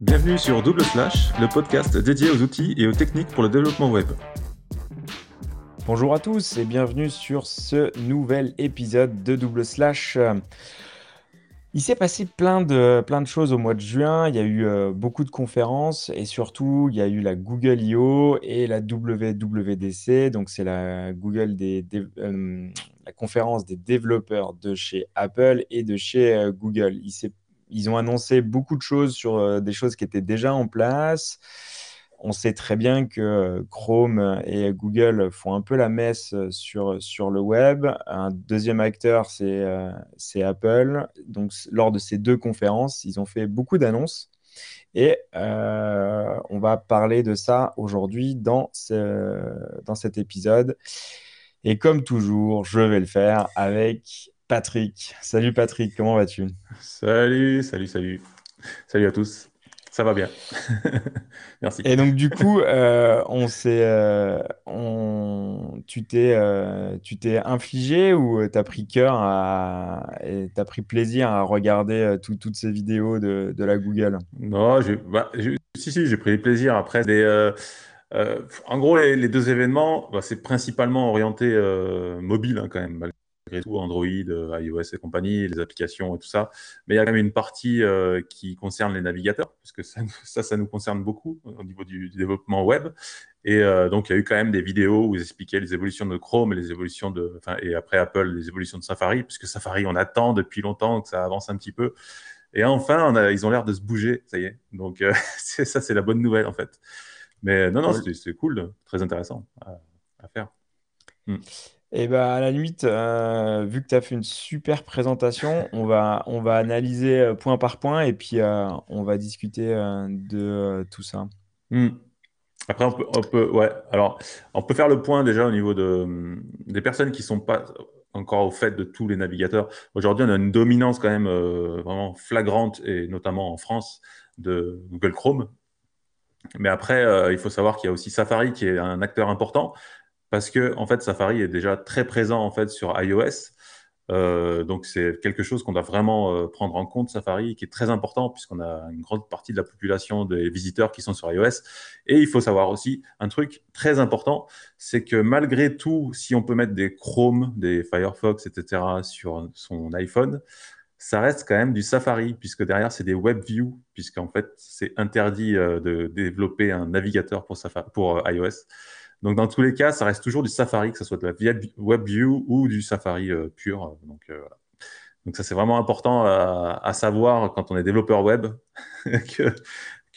Bienvenue sur Double Slash, le podcast dédié aux outils et aux techniques pour le développement web. Bonjour à tous et bienvenue sur ce nouvel épisode de Double Slash. Il s'est passé plein de, choses au mois de juin. Il y a eu euh, beaucoup de conférences et surtout, il y a eu la Google I.O. et la WWDC. Donc, c'est la Google des, euh, la conférence des développeurs de chez Apple et de chez euh, Google. Ils ont annoncé beaucoup de choses sur des choses qui étaient déjà en place on sait très bien que euh, Chrome et Google font un peu la messe euh, sur, sur le web. Un deuxième acteur, c'est euh, Apple. Donc, lors de ces deux conférences, ils ont fait beaucoup d'annonces. Et on va parler de ça aujourd'hui dans, dans cet épisode. Et comme toujours, je vais le faire avec Patrick. Salut Patrick, comment vas-tu? Salut, salut, salut. Salut à tous. Ça va bien. Merci. Et donc, du coup, euh, on s'est, euh, on... tu t'es, euh, tu t'es infligé ou tu as pris cœur à... et tu as pris plaisir à regarder toutes ces vidéos de, de la Google? Non, bah, si, si, j'ai pris plaisir. Après, des, en gros, les, deux événements, bah, c'est principalement orienté mobile hein, quand même, tout, Android, euh, iOS et compagnie, les applications et tout ça. Mais il y a quand même une partie euh, qui concerne les navigateurs, parce que ça, ça, nous concerne beaucoup au niveau du, développement web. Et euh, donc, il y a eu quand même des vidéos où ils expliquaient les évolutions de Chrome et les évolutions de, enfin, et après Apple, les évolutions de Safari, puisque Safari, on attend depuis longtemps que ça avance un petit peu. Et enfin, ils ont l'air de se bouger, ça y est. Donc, ça, c'est la bonne nouvelle, en fait. Mais non, non, c'est cool, très intéressant à, faire. Hmm. Et eh ben, à la limite, euh, vu que tu as fait une super présentation, on va, on va analyser euh, point par point et puis euh, on va discuter de tout ça. Hmm. Après, on peut, ouais. Alors, on peut faire le point déjà au niveau de, des personnes qui sont pas encore au fait de tous les navigateurs. Aujourd'hui, on a une dominance quand même vraiment flagrante et notamment en France de Google Chrome. Mais après, il faut savoir qu'il y a aussi Safari qui est un acteur important parce que en fait Safari est déjà très présent en fait sur iOS. Euh, donc c'est quelque chose qu'on doit vraiment euh, prendre en compte Safari, qui est très important puisqu'on a une grande partie de la population des visiteurs qui sont sur iOS. Et il faut savoir aussi un truc très important, c'est que malgré tout, si on peut mettre des Chrome, des Firefox, etc. sur son iPhone, ça reste quand même du Safari, puisque derrière, c'est des WebView, puisqu'en fait, c'est interdit euh, de développer un navigateur pour, Safari, pour iOS. Donc, dans tous les cas, ça reste toujours du Safari, que ce soit de la WebView ou du Safari euh, pur. Donc, euh, Donc, ça, c'est vraiment important à, savoir quand on est développeur web que,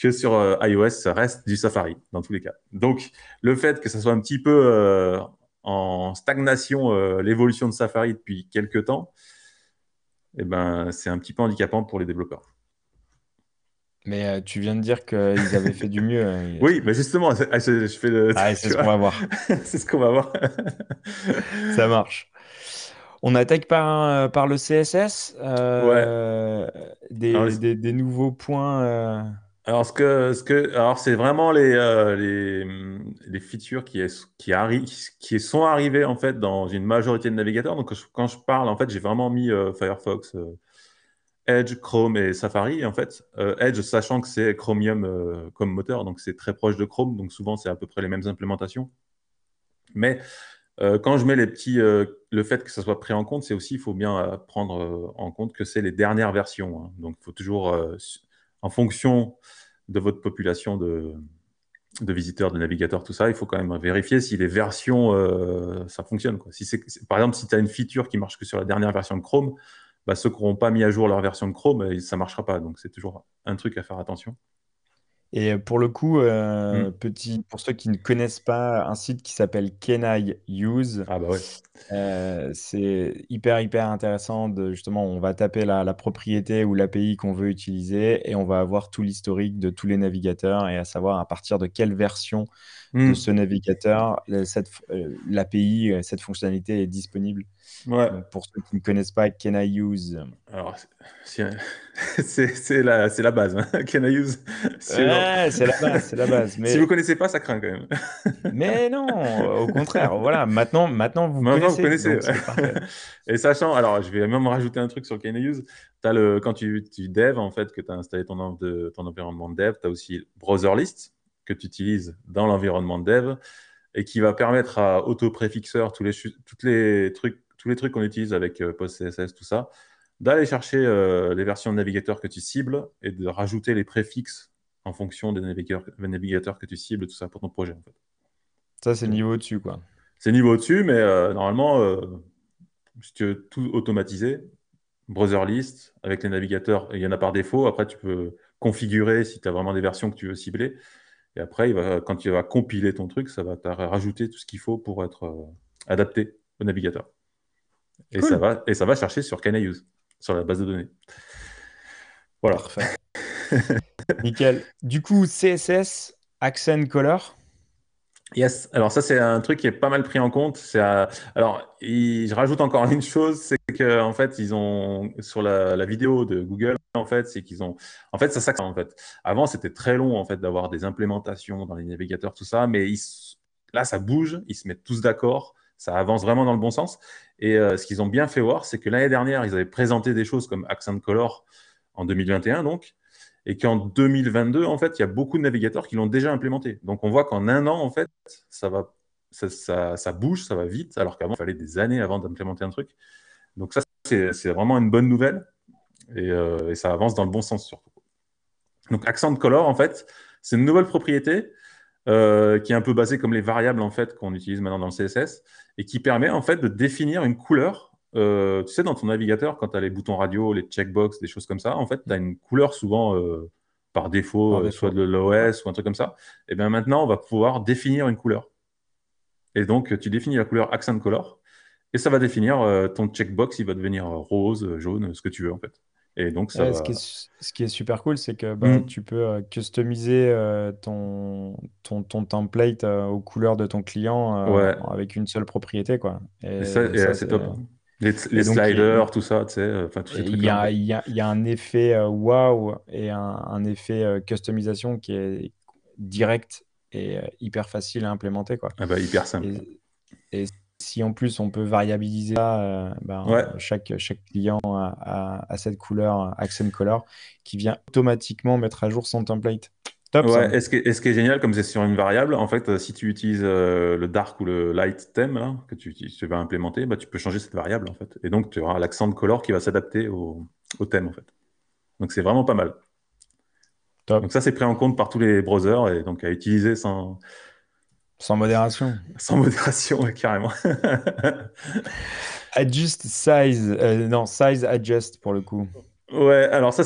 que sur euh, iOS, ça reste du Safari, dans tous les cas. Donc, le fait que ça soit un petit peu en stagnation, l'évolution de Safari depuis quelques temps, eh ben, c'est un petit peu handicapant pour les développeurs. Mais euh, tu viens de dire qu'ils avaient fait du mieux. Hein. Oui, mais justement, ah, je, fais le. Ah, c'est ce qu'on va voir. c'est ce qu'on va voir. Ça marche. On attaque par, euh, par le CSS. Euh, des, des, des, nouveaux points. Alors, ce que, ce que, alors c'est vraiment les, les, les, features qui, est, qui, arri qui sont arrivées en fait dans une majorité de navigateurs. Donc, quand je parle, en fait, j'ai vraiment mis Firefox. Edge, Chrome et Safari. En fait, euh, Edge, sachant que c'est Chromium euh, comme moteur, donc c'est très proche de Chrome, donc souvent c'est à peu près les mêmes implémentations. Mais euh, quand je mets les petits, le fait que ça soit pris en compte, c'est aussi, il faut bien prendre en compte que c'est les dernières versions. Hein. Donc, il faut toujours, en fonction de votre population de, de, visiteurs, de navigateurs, tout ça, il faut quand même vérifier si les versions, ça fonctionne. Quoi. Si par exemple, si tu as une feature qui marche que sur la dernière version de Chrome, bah, ceux qui n'auront pas mis à jour leur version de Chrome, euh, ça ne marchera pas. Donc, c'est toujours un truc à faire attention. Et pour le coup, euh, hmm. petit, pour ceux qui ne connaissent pas un site qui s'appelle Can I Use, ah bah ouais. Euh, c'est hyper hyper intéressant. De, justement, on va taper la, la propriété ou l'API qu'on veut utiliser et on va avoir tout l'historique de tous les navigateurs et à savoir à partir de quelle version de hmm. ce navigateur, cette, l'API, cette fonctionnalité est disponible. Ouais. pour ceux qui ne connaissent pas, Can I Use? Alors, c'est la, la base. Hein. Can I Use? C'est la base, c'est la base. Mais... Si vous ne connaissez pas, ça craint quand même. mais non, au contraire. Voilà, maintenant, maintenant vous maintenant, connaissez. Vous connaissez Et sachant, alors je vais même rajouter un truc sur Can I Use. As le, quand tu, tu dev, en fait, que tu as installé ton, de, ton environnement de dev, tu as aussi Browser List que tu utilises dans l'environnement de dev et qui va permettre à AutoPrefixer, tous les, toutes les trucs tous les trucs qu'on utilise avec euh, PostCSS, tout ça, d'aller chercher euh, les versions de navigateur que tu cibles et de rajouter les préfixes en fonction des navigateurs, que tu cibles, tout ça pour ton projet. En fait. Ça, c'est niveau au-dessus, quoi. C'est niveau au-dessus, mais euh, normalement, si tu veux tout automatiser, browser list, avec les navigateurs, il y en a par défaut. Après, tu peux configurer si tu as vraiment des versions que tu veux cibler. Et après, il va, quand tu vas compiler ton truc, ça va rajouter tout ce qu'il faut pour être adapté au navigateur. Et, ça va, et ça va chercher sur Can sur la base de données. Voilà. Parfait. Nickel. Du coup, CSS, Accent Color. Yes, alors ça c'est un truc qui est pas mal pris en compte. Alors je rajoute encore une chose, c'est que en fait ils ont sur la, vidéo de Google en fait c'est qu'ils ont en fait ça ça en fait. Avant c'était très long en fait d'avoir des implémentations dans les navigateurs tout ça, mais là ça bouge, ils se mettent tous d'accord ça avance vraiment dans le bon sens. Et euh, ce qu'ils ont bien fait voir, c'est que l'année dernière, ils avaient présenté des choses comme Accent Color en 2021, donc, et qu'en 2022, en fait, il y a beaucoup de navigateurs qui l'ont déjà implémenté. Donc, on voit qu'en un an, en fait, ça va, bouge, ça va vite, alors qu'avant, il fallait des années avant d'implémenter un truc. Donc, ça, c'est vraiment une bonne nouvelle, et, euh, et, ça avance dans le bon sens surtout. Donc, Accent Color, en fait, c'est une nouvelle propriété euh, qui est un peu basé comme les variables en fait qu'on utilise maintenant dans le CSS et qui permet en fait de définir une couleur. Euh, tu sais, dans ton navigateur, quand tu as les boutons radio, les checkbox, des choses comme ça, en fait, tu as une couleur souvent euh, par défaut, soit de l'OS ou un truc comme ça. Et bien maintenant, on va pouvoir définir une couleur. Et donc, tu définis la couleur accent color et ça va définir ton checkbox, il va devenir rose, jaune, ce que tu veux en fait. Et donc, ça ce, qui est, ce, qui est, super cool, c'est que bah, mm. tu peux euh, customiser euh, ton, ton, ton, template euh, aux couleurs de ton client avec une seule propriété. Quoi. Et, c'est top. Les, les sliders, tout ça, tu sais, enfin tous ces trucs. Il y, a, il, y a, y a un effet wow et un, un effet customisation qui est direct et hyper facile à implémenter. Quoi. Ah bah, hyper simple. Et, si en plus on peut variabiliser ça, euh, ben, chaque, chaque client a, cette couleur accent color qui vient automatiquement mettre à jour son template. Top, ouais, et, ce qui est, ce qui est génial, comme c'est sur une variable, en fait, si tu utilises euh, le dark ou le light theme que tu, tu, vas implémenter, bah, tu peux changer cette variable en fait. Et donc tu auras l'accent de color qui va s'adapter au, au, thème en fait. Donc c'est vraiment pas mal. Top. Donc ça c'est pris en compte par tous les browsers et donc à utiliser sans, sans modération. Sans modération, carrément. adjust size, euh, non, size adjust pour le coup. Ouais, alors ça,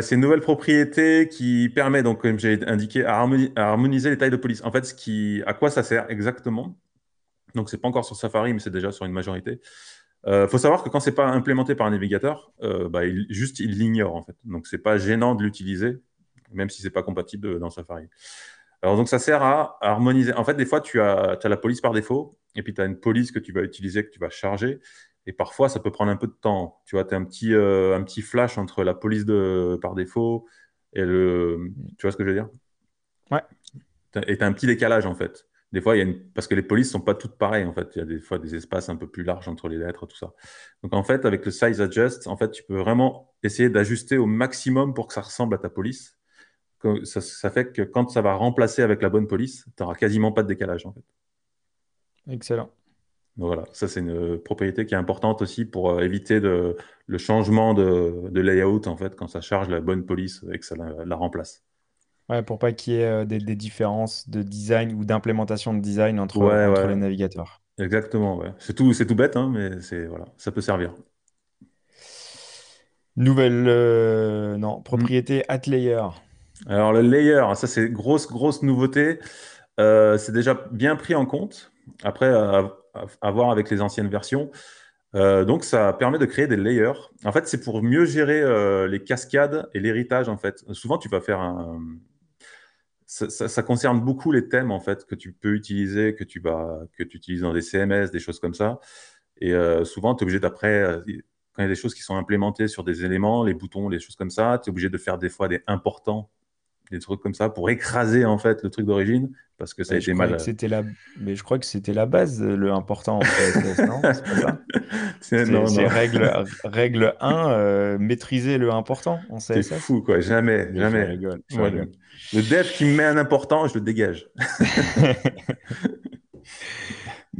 c'est une nouvelle propriété qui permet, donc, comme j'ai indiqué, à, harmoniser les tailles de police. En fait, ce qui, à quoi ça sert exactement Donc, c'est pas encore sur Safari, mais c'est déjà sur une majorité. Il euh, faut savoir que quand c'est pas implémenté par un navigateur, euh, bah, il, juste il l'ignore en fait. Donc, c'est pas gênant de l'utiliser, même si c'est pas compatible dans Safari. Alors, donc, ça sert à, harmoniser. En fait, des fois, tu as, la police par défaut, et puis tu as une police que tu vas utiliser, que tu vas charger. Et parfois, ça peut prendre un peu de temps. Tu vois, tu as un petit, euh, un petit flash entre la police de, par défaut et le. Tu vois ce que je veux dire? Ouais. Et tu as un petit décalage, en fait. Des fois, il y a une... parce que les polices sont pas toutes pareilles, en fait. Il y a des fois des espaces un peu plus larges entre les lettres, tout ça. Donc, en fait, avec le size adjust, en fait, tu peux vraiment essayer d'ajuster au maximum pour que ça ressemble à ta police ça, fait que quand ça va remplacer avec la bonne police, tu n'auras quasiment pas de décalage en fait. Excellent. Voilà, ça c'est une propriété qui est importante aussi pour euh, éviter de, le changement de, layout en fait quand ça charge la bonne police et que ça la, remplace. Ouais, pour pas qu'il y ait euh, des, différences de design ou d'implémentation de design entre, les navigateurs. Exactement, ouais. C'est tout, c'est tout bête, hein, mais c'est voilà, ça peut servir. Nouvelle, euh, non, propriété at layer. Alors le layer, ça c'est grosse, grosse nouveauté. Euh, c'est déjà bien pris en compte. Après, à, voir avec les anciennes versions. Euh, donc ça permet de créer des layers. En fait, c'est pour mieux gérer euh, les cascades et l'héritage. En fait, souvent tu vas faire un. ça, concerne beaucoup les thèmes en fait que tu peux utiliser, que tu vas, que tu utilises dans des CMS, des choses comme ça. Et euh, souvent, tu es obligé d'après, quand il y a des choses qui sont implémentées sur des éléments, les boutons, les choses comme ça, tu es obligé de faire des fois des importants, des trucs comme ça pour écraser en fait le truc d'origine parce que ça a été mal. c'était la... Mais je crois que c'était la base, le important en fait. non, c'est pas ça. C'est règle, règle 1, euh, maîtriser le important en CSS. C'est fou quoi, jamais, jamais. Le dev qui me met un important, je le dégage.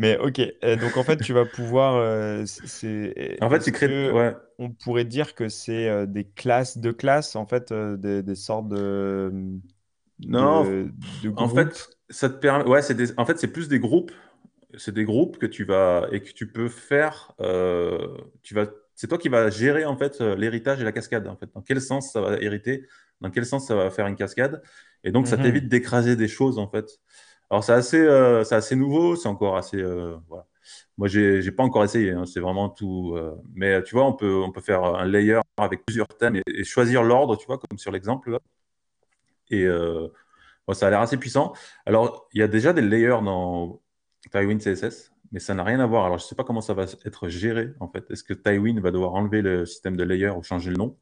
Mais ok, donc en fait, tu vas pouvoir. Euh, en fait, c'est créé. Ouais. On pourrait dire que c'est euh, des classes de classes, en fait, euh, des, sortes de. Non, en fait, ça te permet. Ouais, c'est des... en fait, c'est plus des groupes. C'est des groupes que tu vas et que tu peux faire. Tu vas. C'est toi qui vas gérer en fait l'héritage et la cascade. En fait, dans quel sens ça va hériter, dans quel sens ça va faire une cascade, et donc ça mhm. t'évite d'écraser des choses en fait. Alors, c'est assez, euh, c'est assez nouveau, c'est encore assez. Euh, voilà. Moi, j'ai n'ai pas encore essayé, hein, c'est vraiment tout. Euh, mais tu vois, on peut, on peut faire un layer avec plusieurs thèmes et, choisir l'ordre, tu vois, comme sur l'exemple. Et ça a l'air assez puissant. Alors, il y a déjà des layers dans Tailwind CSS, mais ça n'a rien à voir. Alors, je ne sais pas comment ça va être géré, en fait. Est-ce que Tailwind va devoir enlever le système de layer ou changer le nom?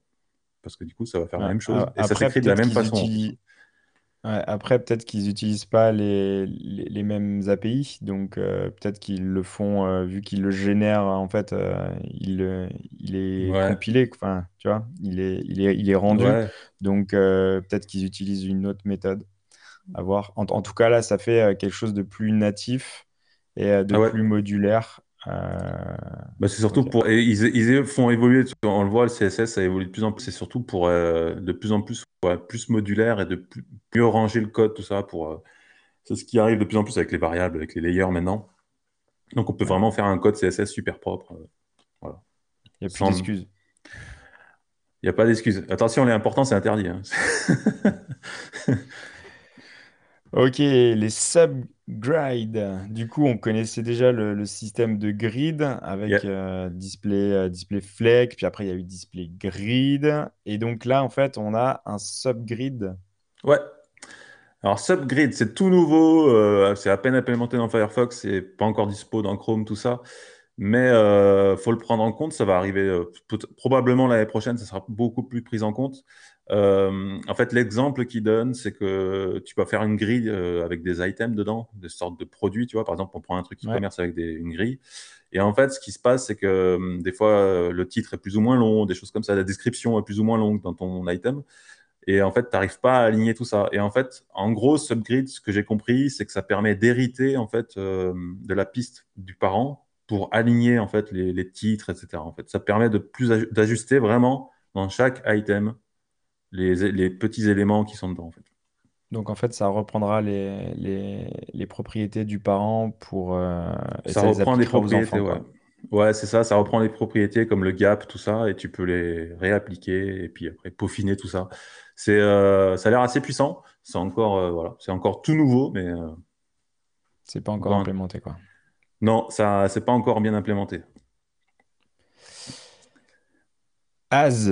Parce que du coup, ça va faire la même chose. et ça s'écrit de la même façon après, peut-être qu'ils n'utilisent pas les, les, mêmes API, donc euh, peut-être qu'ils le font, euh, vu qu'ils le génèrent, en fait, euh, il, il est compilé, enfin, tu vois, il est, il est, il est rendu. Donc peut-être qu'ils utilisent une autre méthode à voir. En, en tout cas, là, ça fait quelque chose de plus natif et de ah plus modulaire euh, bah, c'est surtout pour. ils, font évoluer, on le voit, le CSS, ça évolue de plus en plus. C'est surtout pour euh, de plus en plus, plus modulaire et de plus, mieux ranger le code, tout ça. pour euh, C'est ce qui arrive de plus en plus avec les variables, avec les layers maintenant. Donc on peut vraiment faire un code CSS super propre. voilà. Il n'y a plus d'excuses. Il n'y a pas d'excuses. Attention, l'important, c'est interdit. Hein. Ok, les subgrids. Du coup, on connaissait déjà le, système de grid avec euh, display, euh, display fleck, puis après il y a eu display grid. Et donc là, en fait, on a un subgrid. Ouais. Alors subgrid, c'est tout nouveau, euh, c'est à peine implémenté dans Firefox, c'est pas encore dispo dans Chrome, tout ça. Mais il faut le prendre en compte, ça va arriver probablement l'année prochaine, ça sera beaucoup plus pris en compte. Euh, en fait, l'exemple qu'il donne, c'est que tu peux faire une grille euh, avec des items dedans, des sortes de produits. Tu vois, par exemple, on prend un truc e-commerce avec des, une grille. Et en fait, ce qui se passe, c'est que euh, des fois, le titre est plus ou moins long, des choses comme ça, la description est plus ou moins longue dans ton item. Et en fait, tu n'arrives pas à aligner tout ça. Et en fait, en gros, Subgrid, ce que j'ai compris, c'est que ça permet d'hériter en fait de la piste du parent pour aligner en fait les, les titres, etc. En fait, ça permet de plus d'ajuster vraiment dans chaque item les, petits éléments qui sont dedans. En fait. Donc en fait, ça reprendra les, les, propriétés du parent pour... Euh, ça, reprend des propriétés, ouais. Ouais, c'est ça, ça reprend les propriétés comme le gap, tout ça, et tu peux les réappliquer et puis après peaufiner tout ça. C'est, euh, ça a l'air assez puissant. C'est encore, euh, voilà, c'est encore tout nouveau, mais c'est pas encore implémenté, quoi. Non, ça, c'est pas encore bien implémenté. As.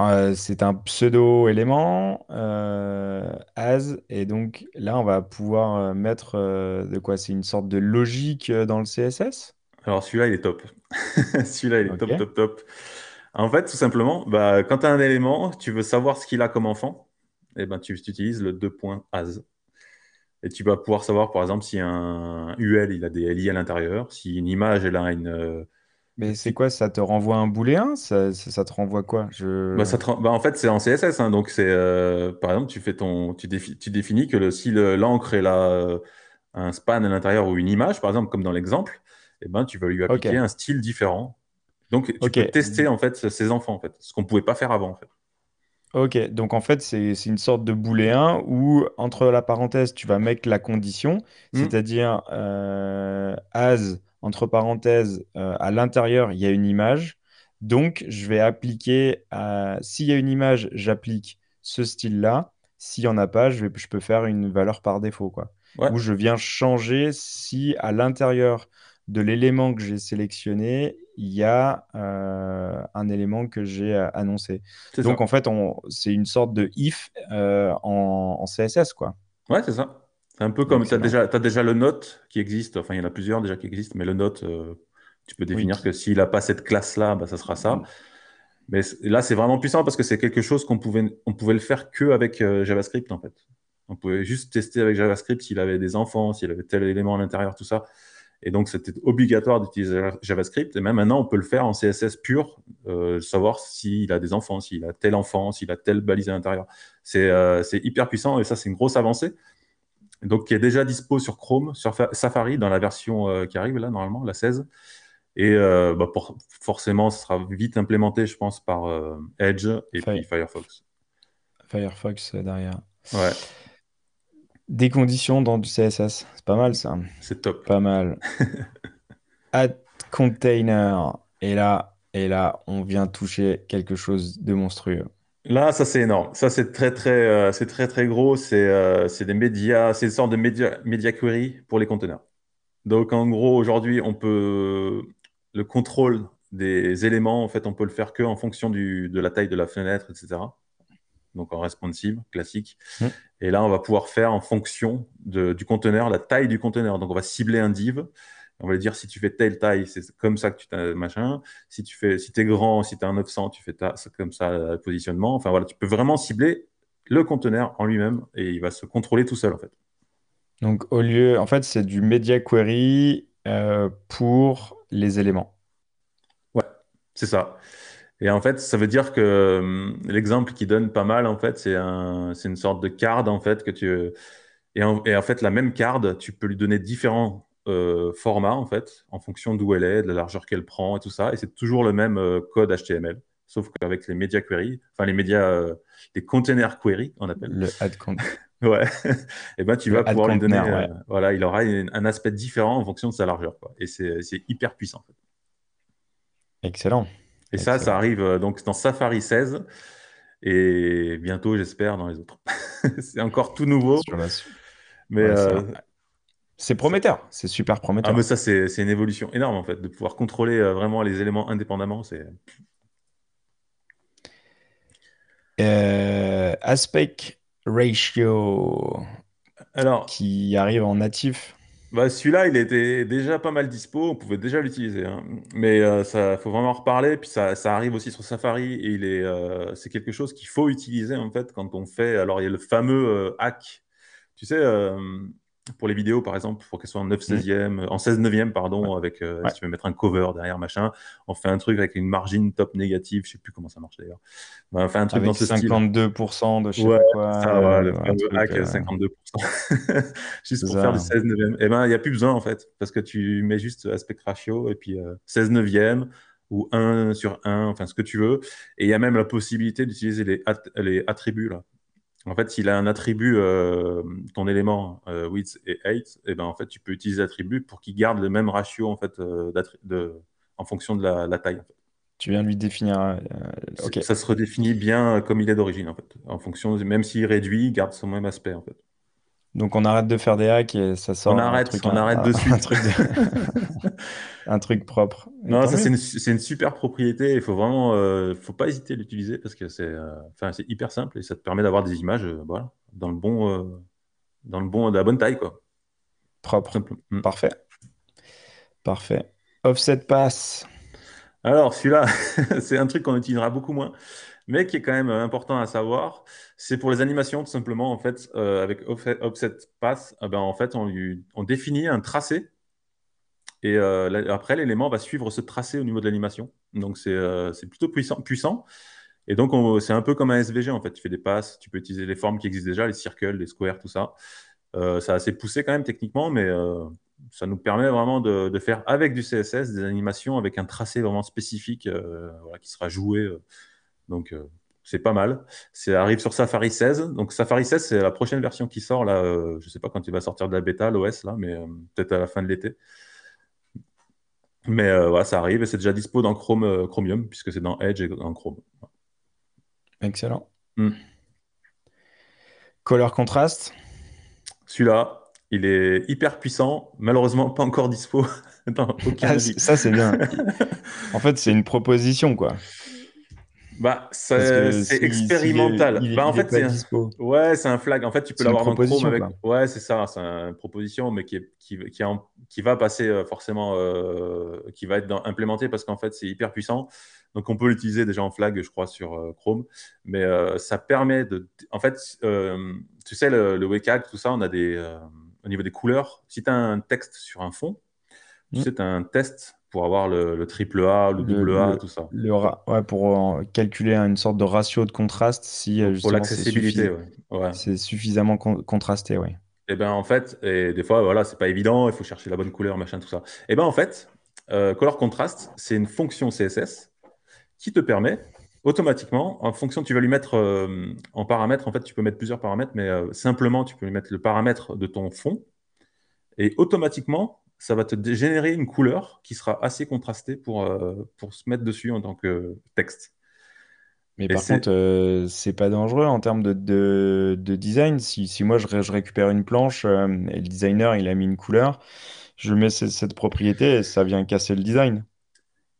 Euh, c'est un pseudo-élément, euh, as, et donc là, on va pouvoir euh, mettre de quoi? C'est une sorte de logique dans le CSS? Alors celui-là, il est top. Celui-là, il est top, top, top. En fait, tout simplement, bah, quand tu as un élément, tu veux savoir ce qu'il a comme enfant, et eh ben, tu, utilises le 2.as. Et tu vas pouvoir savoir, par exemple, si un UL, il a des LI à l'intérieur, si une image, elle a une, mais c'est quoi, ça te renvoie un booléen? Ça, ça, te renvoie quoi? Je... Bah, ça bah, en fait, c'est en CSS. hein, donc, c'est euh, par exemple, tu fais ton, tu, tu définis que le, si l'encre est là, euh, un span à l'intérieur ou une image, par exemple, comme dans l'exemple, eh ben, tu vas lui appliquer un style différent. Donc, tu peux tester en fait ces enfants, en fait, ce qu'on ne pouvait pas faire avant, en fait. Ok, donc en fait, c'est une sorte de booléen où entre la parenthèse, tu vas mettre la condition, mmh. c'est-à-dire euh, as entre parenthèses, euh, à l'intérieur, il y a une image. Donc, je vais appliquer, s'il y a une image, j'applique ce style-là. S'il n'y en a pas, je, je, peux faire une valeur par défaut. Quoi. Ou je viens changer si à l'intérieur de l'élément que j'ai sélectionné, il y a euh, un élément que j'ai annoncé. Donc en fait, c'est une sorte de if en, CSS, quoi. Ouais, c'est ça. C'est un peu comme tu as déjà, as déjà le note qui existe, enfin il y en a plusieurs déjà qui existent, mais le note, tu peux définir que s'il n'a pas cette classe-là, bah, ça sera ça. Mm. Mais là, c'est vraiment puissant parce que c'est quelque chose qu'on pouvait, on pouvait le faire que avec JavaScript en fait. On pouvait juste tester avec JavaScript s'il avait des enfants, s'il avait tel élément à l'intérieur, tout ça. Et donc, c'était obligatoire d'utiliser JavaScript. Et même maintenant, on peut le faire en CSS pur, euh, savoir s'il a des enfants, s'il a tel enfant, s'il a telle balise à l'intérieur. Euh, c'est hyper puissant et ça, c'est une grosse avancée. Donc, qui est déjà dispo sur Chrome, sur Safari, dans la version euh, qui arrive là, normalement, la 16. Et bah, pour, forcément, ce sera vite implémenté, je pense, par Edge et puis Firefox. Firefox derrière. Ouais. Des conditions dans du CSS, c'est pas mal ça. C'est top. Pas mal. Add container. Et là, et là, on vient toucher quelque chose de monstrueux. Là, ça c'est énorme. Ça c'est très très, euh, c'est très très gros. C'est euh, des médias, c'est une sorte de media, media query pour les conteneurs. Donc en gros, aujourd'hui, on peut le contrôle des éléments, en fait, on peut le faire que en fonction du, de la taille de la fenêtre, etc donc en responsive, classique. Mm. Et là, on va pouvoir faire en fonction du conteneur, la taille du conteneur. Donc, on va cibler un div. On va lui dire si tu fais telle taille, c'est comme ça que tu t'as machin. Si tu fais, si es grand, si tu as un 900, tu fais ta, comme ça le positionnement. Enfin voilà, tu peux vraiment cibler le conteneur en lui-même et il va se contrôler tout seul en fait. Donc au lieu, en fait, c'est du media query euh, pour les éléments. Ouais, c'est ça. Et en fait, ça veut dire que hum, l'exemple qui donne pas mal, en fait, c'est un, une sorte de card, en fait, que tu. Et en, et en, fait, la même card, tu peux lui donner différents euh, formats, en fait, en fonction d'où elle est, de la largeur qu'elle prend et tout ça. Et c'est toujours le même euh, code HTML, sauf qu'avec les media query, enfin, les médias, euh, les container query, on appelle. Le add ouais. et ben, tu vas pouvoir lui donner. voilà, il aura un aspect différent en fonction de sa largeur, quoi. Et c'est hyper puissant, en fait. Excellent. Et ça, ça arrive euh, donc dans Safari 16 et bientôt, j'espère, dans les autres. c'est encore tout nouveau. Mais euh, c'est prometteur, c'est super prometteur. Ah, mais ça, c'est une évolution énorme en fait, de pouvoir contrôler euh, vraiment les éléments indépendamment. C'est aspect ratio Alors, qui arrive en natif. Bah, celui-là, il était déjà pas mal dispo, on pouvait déjà l'utiliser. Hein. Mais euh, ça, faut vraiment en reparler. Puis ça, ça arrive aussi sur Safari et il est, euh, c'est quelque chose qu'il faut utiliser en fait quand on fait. Alors il y a le fameux euh, hack. Tu sais, pour les vidéos, par exemple, pour qu'elles soient en 9 16e, en 16 9e, pardon, avec, euh, si tu veux mettre un cover derrière, machin, on fait un truc avec une margine top négative, je sais plus comment ça marche d'ailleurs. on fait un truc dans ce 52% de je sais quoi. Ça, le hack, 52%. Euh, juste pour faire du 16 9e. Eh ben, il n'y a plus besoin, en fait, parce que tu mets juste aspect ratio et puis 16 euh, 9e ou 1 sur 1, enfin, ce que tu veux. Et il y a même la possibilité d'utiliser les, les attributs, là. En fait, s'il a un attribut, euh, ton élément euh, width et height, et eh ben, en fait, tu peux utiliser l'attribut pour qu'il garde le même ratio en, fait, euh, de, en fonction de la, taille. Tu viens de lui définir. Ça se redéfinit bien comme il est d'origine, en fait. En fonction, même s'il réduit, il garde son même aspect, en fait. Donc on arrête de faire des hacks et ça sort. On arrête, un truc, on arrête dessus. Un truc, propre. non, ça c'est une, super propriété. Il faut vraiment, euh, faut pas hésiter à l'utiliser parce que c'est, euh, enfin c'est hyper simple et ça te permet d'avoir des images, euh, voilà, dans le bon, dans le bon, de la bonne taille quoi. Propre. Mm. Parfait. Parfait. Offset pass. Alors celui-là, c'est un truc qu'on utilisera beaucoup moins mais qui est quand même important à savoir. C'est pour les animations, tout simplement, en fait, euh, avec Offset Path, eh ben, en fait, on, définit un tracé. Et euh, après, l'élément va suivre ce tracé au niveau de l'animation. Donc, c'est euh, plutôt puissant, puissant. Et donc, c'est un peu comme un SVG, en fait. Tu fais des passes, tu peux utiliser les formes qui existent déjà, les circles, les squares, tout ça. c'est assez poussé quand même techniquement, mais ça nous permet vraiment de, de, faire avec du CSS des animations avec un tracé vraiment spécifique qui sera joué donc, euh, c'est pas mal. Ça arrive sur Safari 16. Donc, Safari 16, c'est la prochaine version qui sort. Là, euh, je ne sais pas quand il va sortir de la bêta, l'OS, là, mais euh, peut-être à la fin de l'été. Mais voilà, ça arrive et c'est déjà dispo dans Chrome, Chromium, puisque c'est dans Edge et dans Chrome. Excellent. Hmm. Color Contrast Celui-là, il est hyper puissant, malheureusement pas encore dispo ah, ça, c'est bien. en fait, c'est une proposition, quoi. Bah, c'est si, expérimental. il Bah, en il fait, c'est un... Ouais, c'est un flag. En fait, tu peux l'avoir dans Chrome avec... quoi. Ouais, c'est ça, c'est une proposition, mais qui, est, qui, qui, en- qui va passer euh, forcément, euh, qui va être dans- implémenté parce qu'en fait, c'est hyper puissant. Donc, on peut l'utiliser déjà en flag, je crois, sur euh, Chrome. Mais euh, ça permet de... En fait, tu sais, le, le WCAG, tout ça, on a des... au niveau des couleurs, si tu as un texte sur un fond, tu Hmm. sais, tu as un test pour avoir le, le triple A, le Le, double A, le, tout ça. le ouais, pour euh, calculer une sorte de ratio de contraste si euh, Pour, justement c'est l'accessibilité, suffi- ouais. Suffisamment con- contrasté, ouais. Et ben en fait, et des fois, voilà, c'est pas évident, il faut chercher la bonne couleur, machin, tout ça. Et ben en fait, euh, Color Contrast, c'est une fonction CSS qui te permet automatiquement, en fonction, tu vas lui mettre euh, en paramètre, en fait, tu peux mettre plusieurs paramètres, mais simplement, tu peux lui mettre le paramètre de ton fond, et automatiquement, ça va te générer une couleur qui sera assez contrastée pour, euh, pour se mettre dessus en tant que texte. Mais Et par contre, euh, c'est pas dangereux en termes de, de, de design. Si, si moi je, je récupère une planche euh, et le designer il a mis une couleur, je mets ce- cette propriété et ça vient casser le design.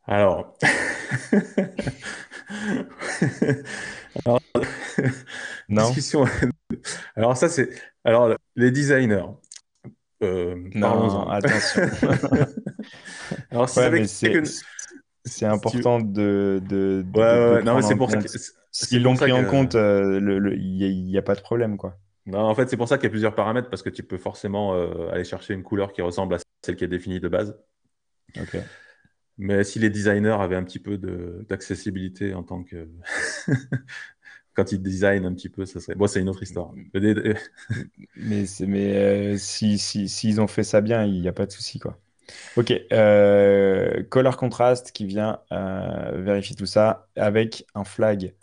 Alors... Alors, Non? discussion. Alors ça, c'est... Alors, les designers, euh, Non, attention. Alors, Ouais, c'est que... c'est si tu- important de, de, Ouais, de, ouais, de ouais. Non, mais c'est pour ça compte. S'ils l'ont pris en que... compte, euh, il n'y a, il y a pas de problème, quoi. Non, en fait, c'est pour ça qu'il y a plusieurs paramètres, parce que tu peux forcément euh, aller chercher une couleur qui ressemble à celle qui est définie de base. Ok. Mais si les designers avaient un petit peu d'accessibilité en tant que... Quand ils designent un petit peu, ça serait... Bon, c'est une autre histoire. Dé- Mais, mais euh, si, si, s'ils ont fait ça bien, il n'y a pas de souci, quoi. Ok, euh, Color Contrast qui vient euh, vérifier tout ça avec un flag.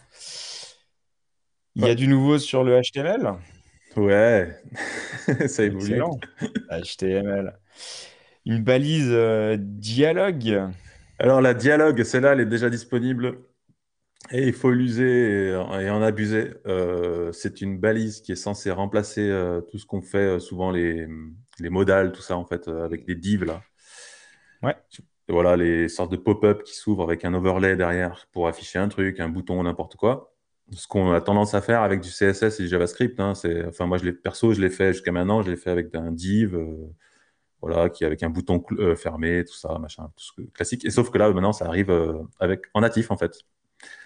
Il y a du nouveau sur le HTML? Ouais. ça évolue. Excellent. HTML. Une balise euh, dialogue? Alors, la dialogue, celle-là, elle est déjà disponible et il faut l'user et, et en abuser. Euh, c'est une balise qui est censée remplacer euh, tout ce qu'on fait, euh, souvent les, les modals, tout ça, en fait, avec des divs, là. Ouais, Et voilà, les sortes de pop-up qui s'ouvrent avec un overlay derrière pour afficher un truc, un bouton, n'importe quoi. Ce qu'on a tendance à faire avec du CSS et du JavaScript, hein, c'est, enfin, moi, je perso, je l'ai fait jusqu'à maintenant, je l'ai fait avec un div, voilà, qui avec un bouton fermé, tout ça, machin, tout ce que- classique. Et sauf que là, maintenant, ça arrive avec, en natif, en fait.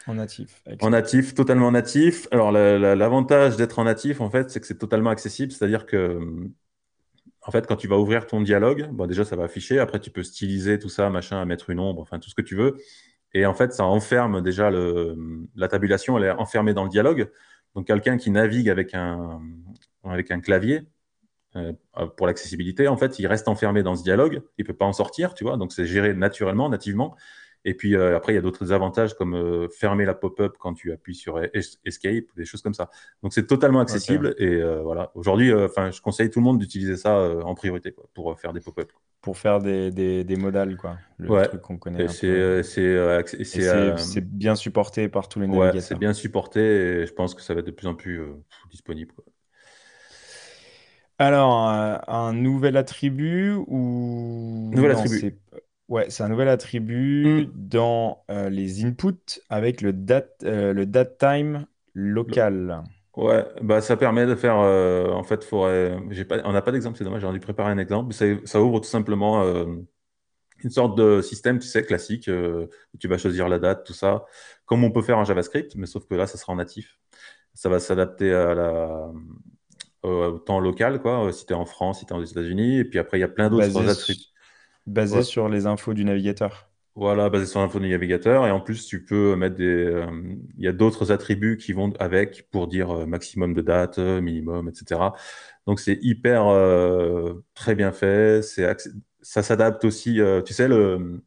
En natif. En natif, totalement natif. Alors, la- la- l'avantage d'être en natif, en fait, c'est que c'est totalement accessible. C'est-à-dire que, en fait, quand tu vas ouvrir ton dialogue, bon, déjà, ça va afficher. Après, tu peux styliser tout ça, machin, mettre une ombre, enfin, tout ce que tu veux. Et en fait, ça enferme déjà le, la tabulation, elle est enfermée dans le dialogue. Donc, quelqu'un qui navigue avec un, avec un clavier, euh, pour l'accessibilité, en fait, il reste enfermé dans ce dialogue. Il peut pas en sortir, tu vois. Donc, c'est géré naturellement, nativement. Et puis euh, après, il y a d'autres avantages comme euh, fermer la pop-up quand tu appuies sur es- Escape, des choses comme ça. Donc c'est totalement accessible et euh, voilà. Aujourd'hui, enfin, je conseille tout le monde d'utiliser ça en priorité quoi, pour faire des pop-up. Pour faire des, des, des modals, quoi. Le Ouais. truc qu'on connaît c'est bien supporté par tous les ouais, c'est navigateurs. bien supporté et je pense que ça va être de plus en plus disponible. quoi. Alors, un nouvel attribut ou... Nouvel Non, attribut. C'est... Ouais, c'est un nouvel attribut Hmm. dans euh, les inputs avec le date, euh, le datetime local. Ouais, bah ça permet de faire. euh, en fait, faudrait, j'ai pas, on n'a pas d'exemple, c'est dommage. J'aurais dû préparer un exemple. Mais ça, ça ouvre tout simplement euh, une sorte de système, tu sais, classique, euh, où tu vas choisir la date, tout ça, comme on peut faire en JavaScript, mais sauf que là, ça sera en natif. Ça va s'adapter à la, au au temps local, quoi. euh, Si tu es en France, si tu es aux États-Unis, et puis après, il y a plein d'autres Basé, attributs. Basé Ouais. sur les infos du navigateur. Voilà, basé sur l'info du navigateur. Et en plus, tu peux mettre des. euh, Il y a d'autres attributs qui vont avec pour dire euh, maximum de date, euh, minimum, etc. Donc, c'est hyper euh, très bien fait. Ça s'adapte aussi. euh, tu sais, le,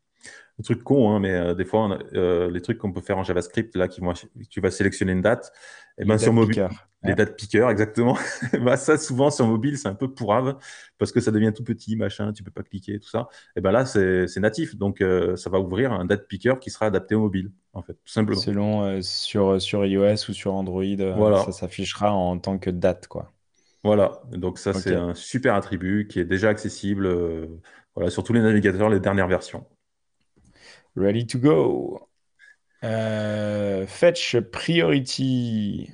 le truc con, hein, mais euh, des fois, on a- les trucs qu'on peut faire en JavaScript, là, qui vont, tu vas sélectionner une date. Et ben sur mobile. Les dates piqueurs, exactement. bah, ça, souvent, sur mobile, c'est un peu pourrave parce que ça devient tout petit, machin, tu peux pas cliquer, tout ça. Et ben là, c'est natif. Donc, euh, ça va ouvrir un date picker qui sera adapté au mobile, en fait, tout simplement. Selon euh, sur, sur iOS ou sur Android, euh, Voilà. ça s'affichera en tant que date, quoi. Voilà. Donc, ça, c'est un super attribut qui est déjà accessible euh, voilà, sur tous les navigateurs, les dernières versions. Ready to go. Euh, fetch priority.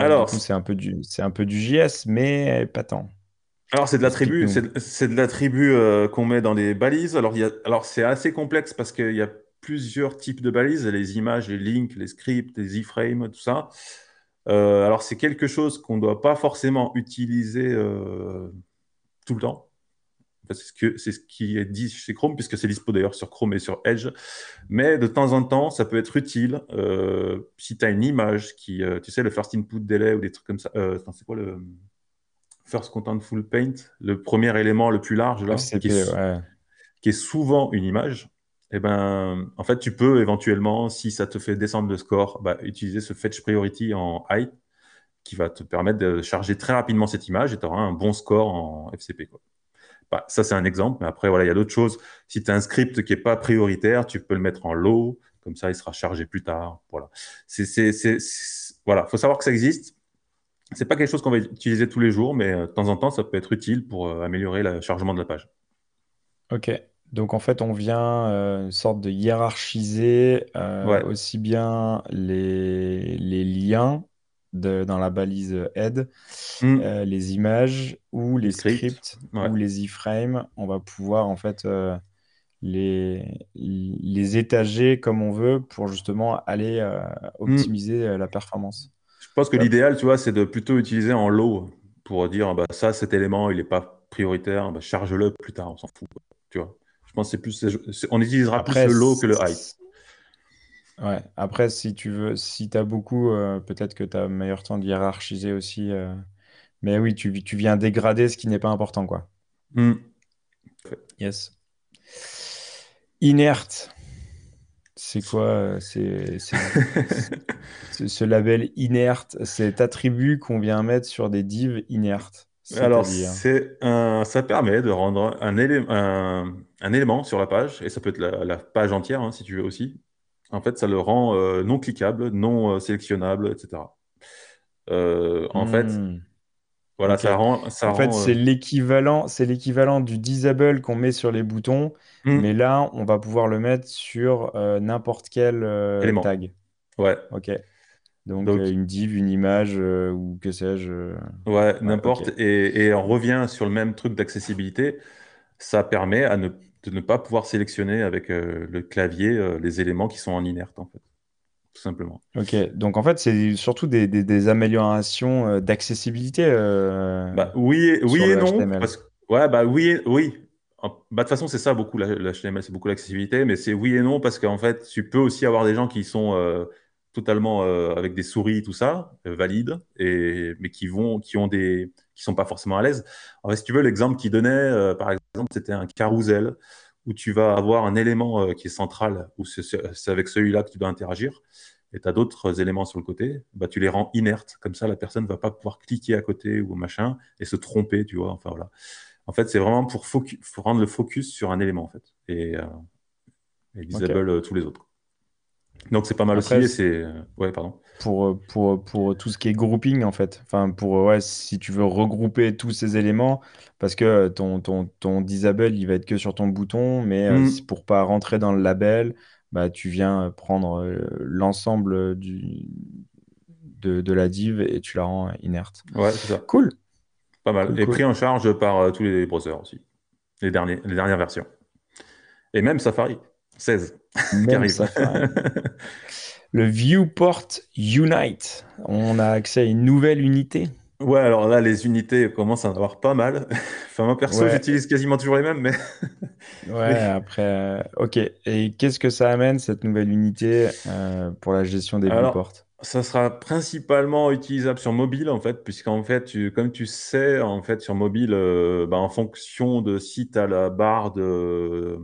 Alors c'est un peu du, c'est un peu du JS, mais pas tant. alors c'est de l'attribut, c'est de l'attribut euh, qu'on met dans les balises. Alors, il y a, alors c'est assez complexe parce qu'il y a plusieurs types de balises, les images, les links, les scripts, les iframes, tout ça. Euh, alors, c'est quelque chose qu'on ne doit pas forcément utiliser euh, tout le temps. C'est ce que, c'est ce qui est dit chez Chrome, puisque c'est dispo d'ailleurs sur Chrome et sur Edge. Mais de temps en temps, ça peut être utile euh, si tu as une image qui, euh, tu sais, le first input delay ou des trucs comme ça. Euh, c'est quoi le first contentful paint? Le premier élément le plus large, là, qui est, ouais. qui est souvent une image. Eh ben, en fait, tu peux éventuellement, si ça te fait descendre le score, bah, utiliser ce fetch priority en high qui va te permettre de charger très rapidement cette image et tu auras un bon score en FCP. Quoi. Bah, ça, c'est un exemple, mais après, voilà, il y a d'autres choses. Si tu as un script qui n'est pas prioritaire, tu peux le mettre en low, comme ça, il sera chargé plus tard. Voilà. C'est- voilà, faut savoir que ça existe. C'est pas quelque chose qu'on va utiliser tous les jours, mais euh, de temps en temps, ça peut être utile pour euh, améliorer le chargement de la page. Ok. Donc en fait, on vient euh, une sorte de hiérarchiser euh, Ouais. aussi bien les, les liens de- dans la balise aide, Hmm. euh, les images ou Les scripts. Ouais. ou les iframes. On va pouvoir en fait euh, les, les étager comme on veut pour justement aller euh, Hmm. optimiser la performance. Je pense que l'idéal, tu vois, c'est de plutôt utiliser en low pour dire, bah, ça, cet élément, il n'est pas prioritaire, bah, charge-le plus tard, on s'en fout. Tu vois? Je pense que c'est plus, on utilisera plus le low que le high. Ouais. Après, si tu veux, si tu as beaucoup, euh, peut-être que tu as meilleur temps de hiérarchiser aussi. euh, Mais oui, tu, tu viens dégrader ce qui n'est pas important, quoi. Hmm. Yes. Inert, c'est quoi? euh, C'est ce label inert, cet attribut qu'on vient mettre sur des divs inertes. Alors, C'est-à-dire. c'est un, ça permet de rendre un, élé- un, un élément sur la page, et ça peut être la, la page entière, hein, si tu veux aussi. En fait, ça le rend euh, non cliquable, non euh, sélectionnable, etc. Euh, en fait, Hmm, voilà, ça rend, ça En fait, c'est l'équivalent, c'est l'équivalent du disable qu'on met sur les boutons, hmm, mais là, on va pouvoir le mettre sur n'importe quel tag. Ouais. Ok. Donc Donc, une div, une image ou que sais-je. Ouais, Ouais, n'importe. Et, et on revient sur le même truc d'accessibilité. Ça permet à ne, de ne pas pouvoir sélectionner avec euh, le clavier euh, les éléments qui sont en inerte, en fait, tout simplement. Ok. Donc en fait, c'est surtout des, des- des améliorations euh, d'accessibilité euh, Bah, oui, et, oui non. HTML. Parce que, ouais, bah oui, et- oui. Bah, de toute façon, c'est ça beaucoup, l'HTML, c'est beaucoup l'accessibilité, mais c'est oui et non parce qu'en fait, tu peux aussi avoir des gens qui sont totalement avec des souris, tout ça, valides, et, mais qui vont, qui ont des, qui sont pas forcément à l'aise. Fait, si tu veux, l'exemple qu'il donnait, euh, par exemple, c'était un carrousel où tu vas avoir un élément euh, qui est central, où c'est avec celui-là que tu dois interagir, et tu as d'autres éléments sur le côté, bah, tu les rends inertes, comme ça la personne va pas pouvoir cliquer à côté ou machin et se tromper, tu vois. Enfin voilà. En fait, c'est vraiment pour, focus, pour rendre le focus sur un élément en fait et, euh, euh, tous les autres. Donc c'est pas mal aussi Après, c'est euh, ouais pardon. pour, euh, pour, pour tout ce qui est grouping, en fait. Enfin, pour, euh, ouais, si tu veux regrouper tous ces éléments, parce que euh, ton, ton, ton disable, il va être que sur ton bouton, mais euh, si- Hmm, pour pas rentrer dans le label, bah, tu viens euh, prendre euh, l'ensemble du, de, de la div et tu la rends inerte. ouais c'est ça. Cool, Pas mal cool, et cool. pris en charge par euh, tous les browsers aussi, les derniers, les dernières versions et même Safari 16 qui Même arrive. Safari. Le Viewport Unite. On a accès à une nouvelle unité. Ouais, alors là, les unités commencent à en avoir pas mal. Enfin, moi, perso, Ouais, j'utilise quasiment toujours les mêmes, mais, ouais, mais après, euh, ok. Et qu'est-ce que ça amène, cette nouvelle unité, euh, pour la gestion des viewports? ça sera principalement utilisable sur mobile, en fait, puisqu'en fait, tu, comme tu sais, en fait, sur mobile, euh, bah, en fonction de si tu as la barre de,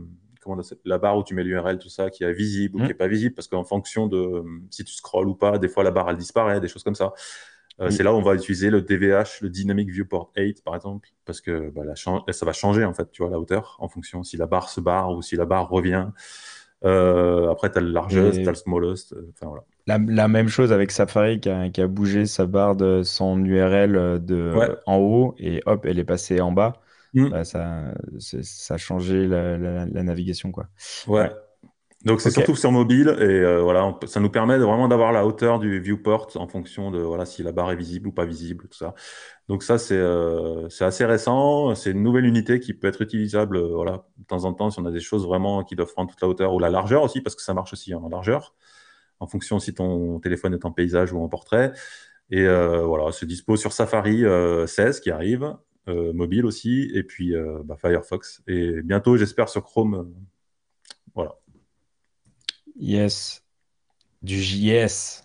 comment la barre où tu mets l'URL, tout ça, qui est visible ou qui Hmm, est pas visible, parce qu'en fonction de euh, si tu scrolles ou pas, des fois, la barre, elle disparaît, des choses comme ça. Euh, c'est Oui. là où on va utiliser le DVH, le Dynamic Viewport 8, par exemple, parce que bah, la ça va changer, en fait, tu vois, la hauteur, en fonction si la barre se barre ou si la barre revient. Euh, après, tu as le largest, tu as le smallest. euh, Enfin, voilà. la, la même chose avec Safari qui a, qui a bougé sa barre de son URL de Ouais. en haut et hop, elle est passée en bas. Mm. Bah, ça, ça a changé la, la- la navigation, quoi. Ouais. Ouais. Donc c'est surtout sur mobile et voilà, ça nous permet vraiment d'avoir la hauteur du viewport en fonction de voilà si la barre est visible ou pas visible, tout ça. Donc ça c'est c'est assez récent, c'est une nouvelle unité qui peut être utilisable voilà de temps en temps si on a des choses vraiment qui doivent prendre toute la hauteur ou la largeur aussi parce que ça marche aussi en largeur en fonction si ton téléphone est en paysage ou en portrait. Et euh, voilà, c'est dispo sur Safari 16 euh, qui arrive, euh, mobile aussi, et puis bah, Firefox. Et bientôt, j'espère, sur Chrome. voilà. Yes. Du JS.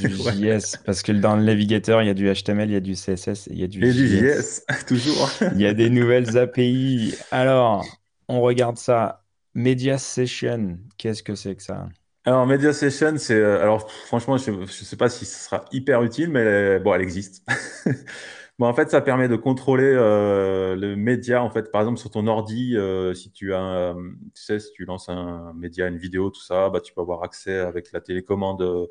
Du JS. Parce que dans le navigateur, il y a du HTML, il y a du CSS, il y a du et du JS, toujours. il y a des nouvelles API. Alors, on regarde ça. Media Session, qu'est-ce que c'est que ça? Alors, Media Session, c'est. Euh, alors, franchement, je ne sais pas si ce sera hyper utile, mais bon, elle existe. bon, en fait, ça permet de contrôler euh, le média. En fait, par exemple, sur ton ordi, euh, si tu as, tu sais, si tu lances un média, une vidéo, tout ça, bah, tu peux avoir accès avec la télécommande.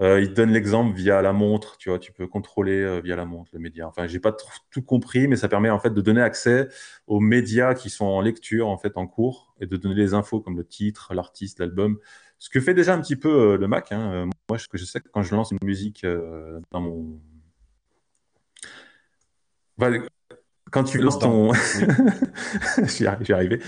il te donne l'exemple via la montre, tu vois, tu peux contrôler via la montre le média. Enfin, j'ai pas tout compris, mais ça permet en fait de donner accès aux médias qui sont en lecture en fait en cours et de donner les infos comme le titre, l'artiste, l'album ce que fait déjà un petit peu euh, le Mac. Hein. Euh, moi, ce que je sais que quand je lance une musique euh, dans mon. Quand tu lances ton. J'y arrivé.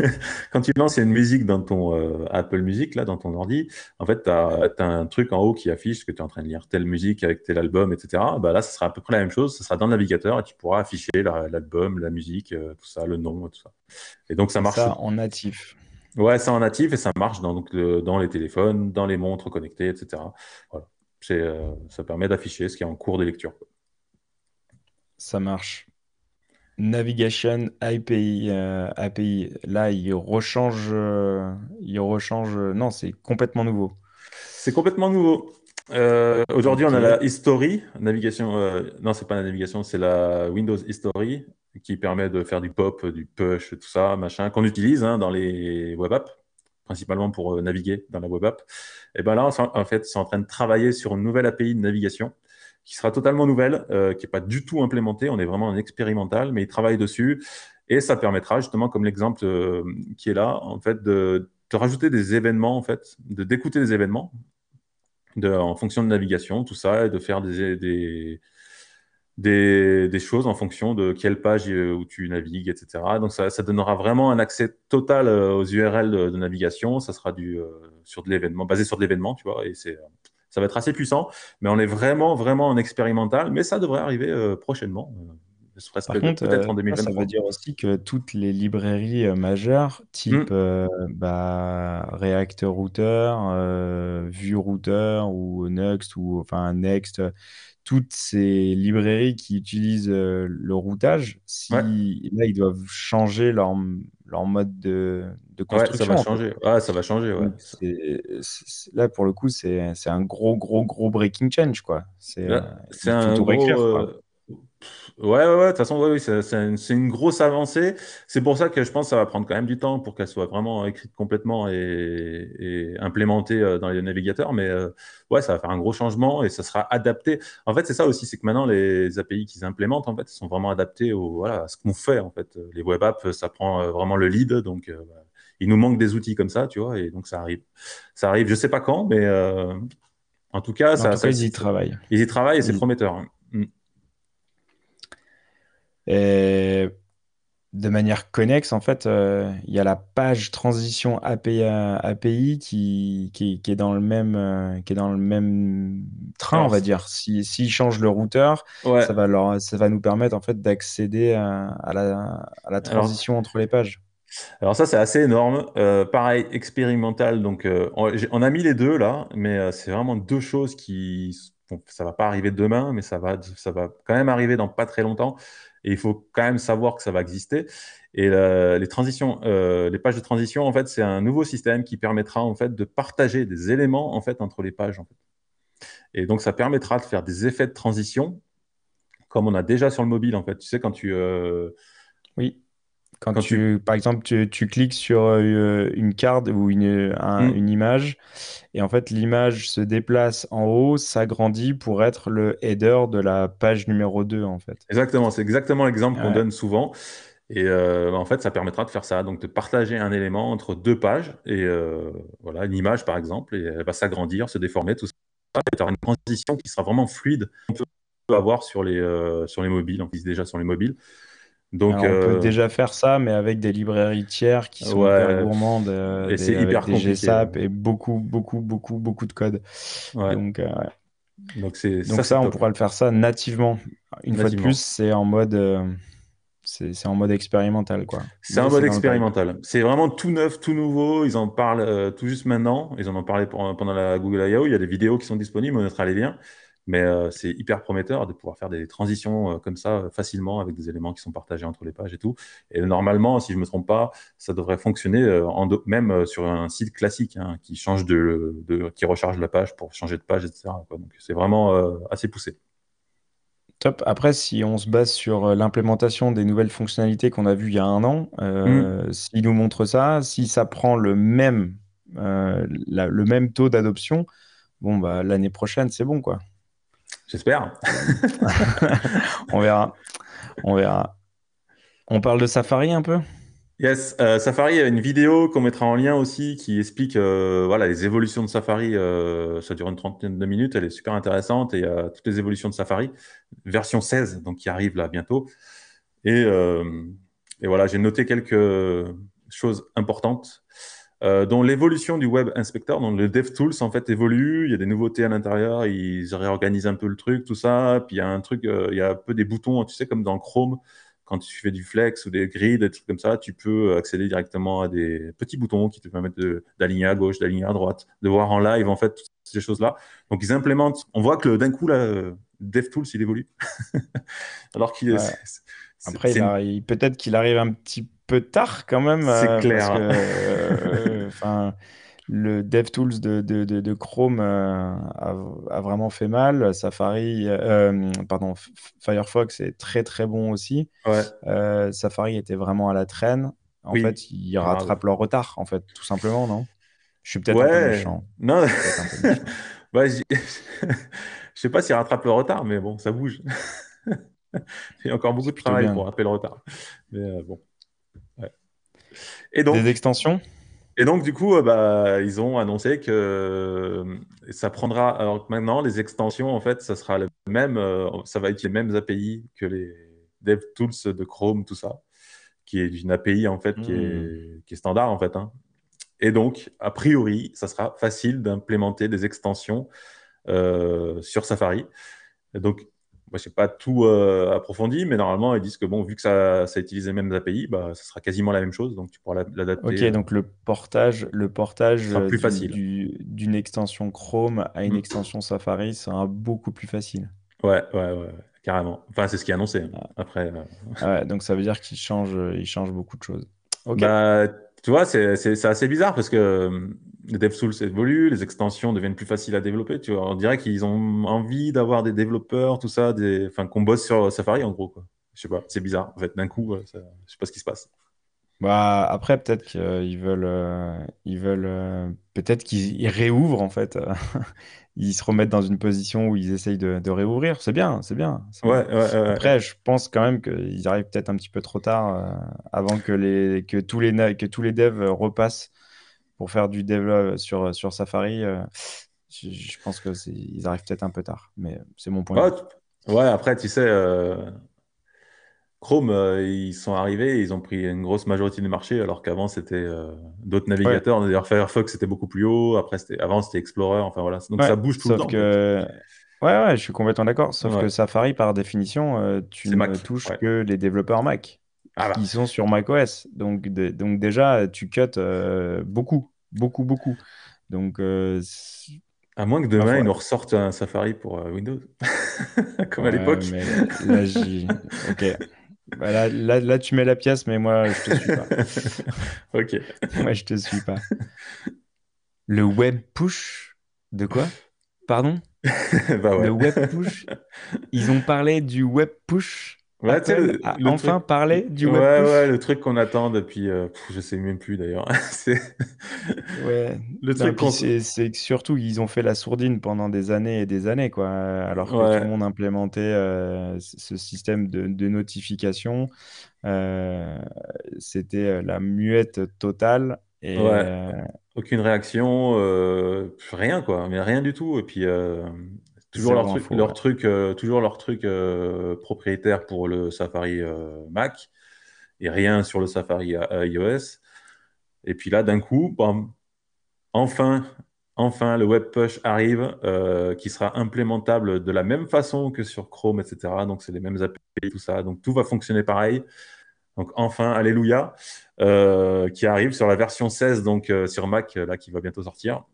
quand tu lances une musique dans ton Apple Music, là, dans ton ordi, en fait, tu as, un truc en haut qui affiche que tu es en train de lire telle musique avec tel album, etc. Bah, là, ce sera à peu près la même chose. Ce sera dans le navigateur et tu pourras afficher l'album, la, musique, tout ça, le nom, tout ça. Et donc, ça marche. Ça en natif. Ouais, c'est en natif et ça marche dans, donc, dans les téléphones, dans les montres connectées, etc. Voilà. Euh, ça permet d'afficher ce qui est en cours de lecture. Ça marche. Navigation API, euh, API. Là, il rechange, euh, il rechange. Non, c'est complètement nouveau. C'est complètement nouveau. Aujourd'hui, on a la History, navigation. non, c'est pas la navigation, c'est la Windows History qui permet de faire du pop, du push, tout ça, machin, qu'on utilise hein, dans les web apps, principalement pour euh, naviguer dans la web app. Et ben là, en fait, c'est en train de travailler sur une nouvelle API de navigation qui sera totalement nouvelle, euh, qui n'est pas du tout implémentée. On est vraiment en expérimental, mais ils travaillent dessus. Et ça permettra justement, comme l'exemple euh, qui est là, en fait, de, de, rajouter des événements, en fait, de d'écouter des événements de, en fonction de navigation, tout ça, et de faire des, des des, choses en fonction de quelle page euh, où tu navigues, etc. Donc ça, donnera vraiment un accès total euh, aux URL de, navigation. Ça sera du, sur de l'événement, basé sur de l'événement, tu vois, et c'est ça va être assez puissant, mais on est vraiment, vraiment en expérimental, mais ça devrait arriver prochainement. Par contre, peut-être en 2023. ça veut dire aussi que toutes les librairies majeures, type mmh. bah, React Router, Vue Router ou Next ou enfin Next, toutes ces librairies qui utilisent euh, le routage, si là, ils doivent changer leur, leur mode de, de construction. Ouais, ça va changer. Ouais, ça va changer. Ouais. là, pour le coup, c'est un gros, gros, gros breaking change. quoi. C'est euh, un gros, euh, Ouais, ouais, ouais, de toute façon, oui, c'est une, grosse avancée. C'est pour ça que je pense que ça va prendre quand même du temps pour qu'elle soit vraiment écrite complètement et, implémentée euh, dans les navigateurs. Mais euh, ouais, ça va faire un gros changement et ça sera adapté. En fait, c'est ça aussi, c'est que maintenant, les API qu'ils implémentent, en fait, sont vraiment adaptés au, voilà, à ce qu'on fait. En fait, les web apps, ça prend euh, vraiment le lead. Donc, il nous manque des outils comme ça, tu vois, et donc ça arrive. Ça arrive, je sais pas quand, mais en tout cas, ça, ils y travaillent. Ils y travaillent et c'est prometteur. Hein. Et de manière connexe, en fait, euh, il y a la page transition API, API qui, qui, est dans le même, euh, qui est dans le même train, on va dire. S'ils si, changent le routeur, ça, va leur, ça va nous permettre en fait, d'accéder à, la, à la transition entre les pages. Alors ça, c'est assez énorme. Euh, pareil, expérimental. Donc, on, on, a mis les deux là, mais c'est vraiment deux choses qui... Bon, ça va pas arriver demain, mais ça va, ça va quand même arriver dans pas très longtemps et il faut quand même savoir que ça va exister. Et les transitions, euh, les pages de transition, en fait, c'est un nouveau système qui permettra en fait de partager des éléments en fait entre les pages. Et donc, ça permettra de faire des effets de transition, comme on a déjà sur le mobile. En fait, tu sais quand tu euh, oui. Quand, tu, par exemple, tu, cliques sur euh, une carte ou une, mm. une, image, et en fait, l'image se déplace en haut, s'agrandit pour être le header de la page numéro 2, en fait. Exactement, c'est exactement l'exemple qu'on donne souvent. Et euh, en fait, ça permettra de faire ça, donc de partager un élément entre deux pages, et euh, voilà, une image par exemple, et elle va s'agrandir, se déformer, tout ça, et tu auras une transition qui sera vraiment fluide. On peut avoir sur les, euh, sur les mobiles, on vise déjà sur les mobiles. Donc, on peut déjà faire ça, mais avec des librairies tiers qui sont hyper gourmandes, et c'est hyper compliqué. GSAP et beaucoup, beaucoup, beaucoup, beaucoup de code. Donc, Donc, Donc ça, on pourra le faire ça nativement. Une fois de plus, c'est en mode c'est en mode expérimental, quoi. C'est un mode expérimental. C'est vraiment tout neuf, tout nouveau. Ils en parlent euh, tout juste maintenant. Ils en ont parlé pendant la Google I.O. Il y a des vidéos qui sont disponibles, on mettra les liens. Mais euh, c'est hyper prometteur de pouvoir faire des transitions euh, comme ça facilement avec des éléments qui sont partagés entre les pages et tout. Et normalement, si je ne me trompe pas, ça devrait fonctionner en même sur un site classique hein, qui change de, qui recharge la page pour changer de page, etc. Donc c'est vraiment assez poussé. Top. Après, si on se base sur euh, l'implémentation des nouvelles fonctionnalités qu'on a vues il y a un an, euh, mm. s'il nous montre ça, si ça prend le même, euh, le même taux d'adoption, bon, bah, l'année prochaine, c'est bon, quoi. J'espère. on verra. On verra. On parle de Safari un peu? Yes, euh, Safari, a une vidéo qu'on mettra en lien aussi qui explique euh, voilà, les évolutions de Safari. Euh, ça dure une trentaine de minutes, elle est super intéressante et il y a toutes les évolutions de Safari, version 16, donc qui arrive là bientôt. Et voilà, j'ai noté quelques choses importantes, dont l'évolution du Web Inspector, donc le DevTools en fait évolue, il y a des nouveautés à l'intérieur, ils réorganisent un peu le truc, tout ça. Puis il y a un truc, il y a un peu des boutons, tu sais, comme dans Chrome quand tu fais du flex ou des grids, des trucs comme ça, tu peux accéder directement à des petits boutons qui te permettent d'aligner à gauche, d'aligner à droite, de voir en live en fait toutes ces choses-là. Donc ils implémentent. On voit que d'un coup là, DevTools il évolue. Alors qu'il Après, peut-être qu'il arrive un petit peu tard quand même. C'est euh, clair. Euh, le DevTools de, de, de, Chrome euh, a, vraiment fait mal. Safari, euh, pardon, Firefox est très très bon aussi. Euh, Safari était vraiment à la traîne. En fait, ils rattrapent leur retard, en fait, tout simplement, non? Je suis peut-être un peu méchant. Non, bah, je sais pas s'ils rattrapent le retard, mais bon, ça bouge. Il y a encore beaucoup de travail pour rattraper le retard. Mais bon. Et donc, Des extensions et donc, du coup, euh, bah, ils ont annoncé que euh, ça prendra. Alors maintenant, les extensions, en fait, ça sera le même. Euh, ça va être les mêmes API que les DevTools de Chrome, tout ça, qui est une API en fait qui, est, hmm. qui est standard en fait. Hein. Et donc, a priori, ça sera facile d'implémenter des extensions sur Safari. donc, moi, je n'ai pas tout euh, approfondi, mais normalement, ils disent que bon, vu que ça, ça utilise les mêmes API, bah, ça sera quasiment la même chose, donc tu pourras l'adapter. Ok, donc le portage, le portage plus facile. d'une extension Chrome à une mm. extension Safari sera beaucoup plus facile. Ouais, ouais, ouais, carrément. Enfin, c'est ce qui est annoncé. Hein. Ah. Après. Euh, ah ouais, donc ça veut dire qu'il change, il change beaucoup de choses. Ok. Bah, tu vois, c'est assez bizarre parce que les DevTools évoluent, les extensions deviennent plus faciles à développer. Tu vois, on dirait qu'ils ont envie d'avoir des développeurs, tout ça, des... enfin, qu'on bosse sur Safari en gros. Quoi. Je sais pas, c'est bizarre. En fait, d'un coup, euh, ça... je sais pas ce qui se passe. Bah, après, peut-être qu'ils veulent, euh, ils veulent euh, peut-être qu'ils réouvrent en fait. ils se remettent dans une position où ils essayent de, réouvrir. C'est bien, c'est bien. Ouais, ouais, après, je pense quand même qu'ils arrivent peut-être un petit peu trop tard avant que, les, que, tous les, que tous les devs repassent pour faire du dev sur, sur Safari, euh, je, pense qu'ils arrivent peut-être un peu tard. Mais c'est mon point. Ouais, après, tu sais, euh, Chrome, euh, ils sont arrivés, ils ont pris une grosse majorité du marché, alors qu'avant, c'était d'autres navigateurs. D'ailleurs, Firefox, c'était beaucoup plus haut. Après, avant, c'était Explorer. Enfin, voilà. Donc, ça bouge tout le temps. Que... Ouais, ouais, je suis complètement d'accord. Sauf que Safari, par définition, tu ne touches que les développeurs Mac. Ah bah. qui sont sur macOS. Donc, donc déjà, tu cut euh, beaucoup, beaucoup, beaucoup. Donc, euh, à moins que demain, ils nous ressortent un Safari pour euh, Windows, comme à l'époque. Là, ok. Bah, là, là, tu mets la pièce, mais moi, je te suis pas. ok. moi, je te suis pas. Le web push de quoi? Pardon? Bah ouais. Le web push? Ils ont parlé du web push? Apple a enfin parlé du web ouais, Ouais, le truc qu'on attend depuis, euh, je sais même plus d'ailleurs. c'est ouais. Le truc c'est que surtout ils ont fait la sourdine pendant des années et des années, quoi. Alors que tout le monde implémentait euh, ce système de, de notification, euh, c'était la muette totale. Et, ouais. Aucune réaction, rien quoi, mais rien du tout. Et puis Toujours leur, truc, leur truc, euh, toujours leur truc euh, propriétaire pour le Safari euh, Mac et rien sur le Safari iOS. Et puis là, d'un coup, enfin, enfin, le Web Push arrive, qui sera implémentable de la même façon que sur Chrome, etc. Donc, c'est les mêmes API, tout ça. Donc, tout va fonctionner pareil. Donc, enfin, Alléluia, qui arrive sur la version 16, donc sur Mac, là, qui va bientôt sortir.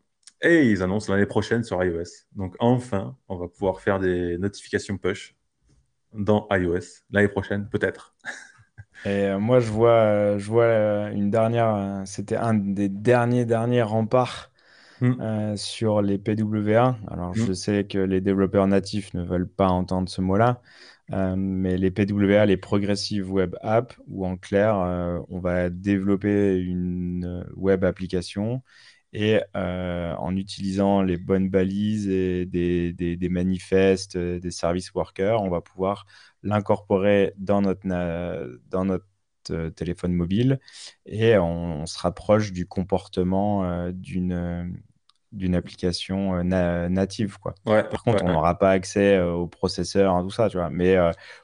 Et ils annoncent l'année prochaine sur iOS. Donc enfin, on va pouvoir faire des notifications push dans iOS l'année prochaine, peut-être. Et euh, moi, je vois, euh, je vois euh, une dernière, c'était un des derniers, derniers remparts hmm. sur les PWA. Alors, je hmm. sais que les développeurs natifs ne veulent pas entendre ce mot-là, mais les PWA, les Progressive Web Apps, ou en clair, on va développer une web application et euh, en utilisant les bonnes balises et des, des, manifestes, euh, des service workers, on va pouvoir l'incorporer dans notre, dans notre euh, téléphone mobile et on, se rapproche du comportement d'une d'une application native quoi. Par contre, on n'aura pas accès au processeur, tout ça, tu vois. Mais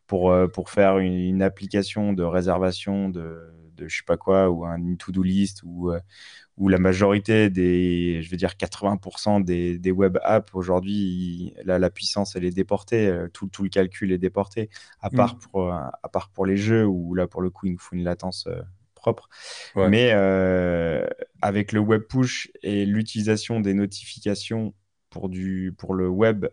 pour, pour faire une, application de réservation de, de je sais pas quoi ou un to-do list ou où la majorité des, je veux dire 80% des, des, web apps aujourd'hui, la, la, puissance elle est déportée, euh, tout, tout, le calcul est déporté, à part, mm. pour, euh, à part pour les jeux où là pour le coup il nous faut une latence euh, propre. Mais avec le web push et l'utilisation des notifications pour, du, pour le web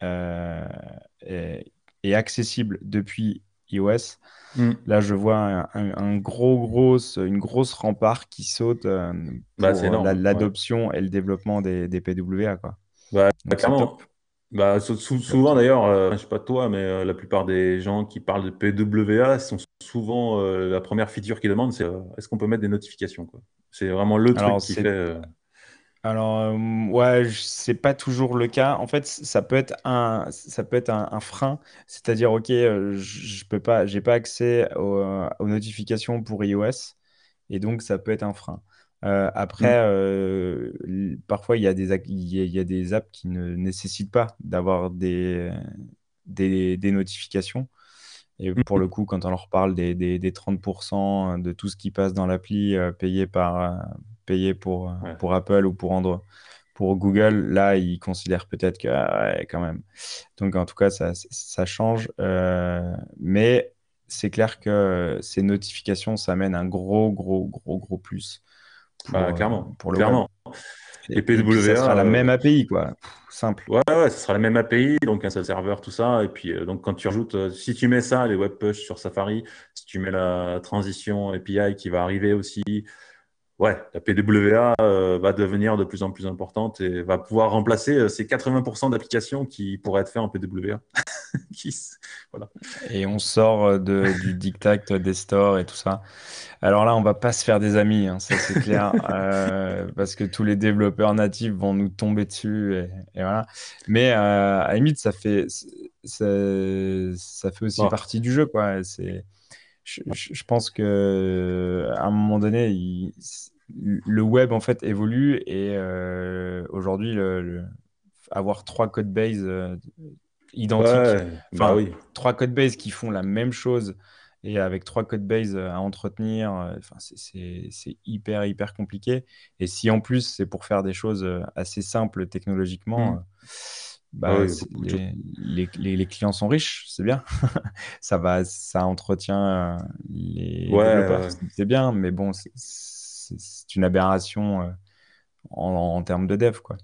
est, est accessible depuis iOS. Mm. Là, je vois un, gros, grosse, une grosse rempart qui saute euh, bah, pour l'adoption et le développement des, PWA. Quoi. Bah, clairement. Bah, souvent d'ailleurs, euh, je sais pas toi, mais euh, la plupart des gens qui parlent de PWA sont souvent la première feature qu'ils demandent, c'est est-ce qu'on peut mettre des notifications C'est vraiment le truc qui fait. Alors, euh, ouais, c'est pas toujours le cas. En fait, ça peut être un, ça peut être un, frein. C'est-à-dire, OK, euh, je peux pas, j'ai pas accès aux, notifications pour iOS. Et donc, ça peut être un frein. Euh, après, mm. parfois, il y a des, il y a des apps qui ne nécessitent pas d'avoir des, des, des notifications. Et mm. pour le coup, quand on leur parle des, des, des 30% de tout ce qui passe dans l'appli payé par, payer pour, euh, pour Apple ou pour Android. Pour Google, là, ils considèrent peut-être que, ah quand même. Donc, en tout cas, ça, ça change. Euh, mais c'est clair que ces notifications, ça amène un gros, gros, gros, gros plus. Bah, clairement. Pour le clairement. Et, PWA. ça sera la euh, même API, quoi. simple. Ouais, ouais, ça sera la même API, donc un seul serveur, tout ça. Et puis, donc, quand tu rajoutes, si tu mets ça, les web push sur Safari, si tu mets la transition API qui va arriver aussi, ouais, la PWA euh, va devenir de plus en plus importante et va pouvoir remplacer euh, ces 80% d'applications qui pourraient être faites en PWA. voilà. Et on sort euh, de, du diktat des stores et tout ça. Alors là, on va pas se faire des amis, hein, ça c'est clair, parce que tous les développeurs natifs vont nous tomber dessus et, voilà. Mais à la limite, ça fait ça, ça fait aussi partie du jeu, quoi. C'est je, pense que à un moment donné, le web en fait évolue et euh, aujourd'hui, le, avoir trois code bases euh, identiques, bah oui. trois code bases qui font la même chose et avec trois code bases à entretenir, euh, enfin, c'est hyper hyper compliqué. Et si en plus c'est pour faire des choses assez simples technologiquement. Hmm. Bah, les, les, clients sont riches, c'est bien. ça va, ça entretient euh, les développeurs, c'est bien, mais bon, c'est une aberration euh, en, termes de dev, quoi.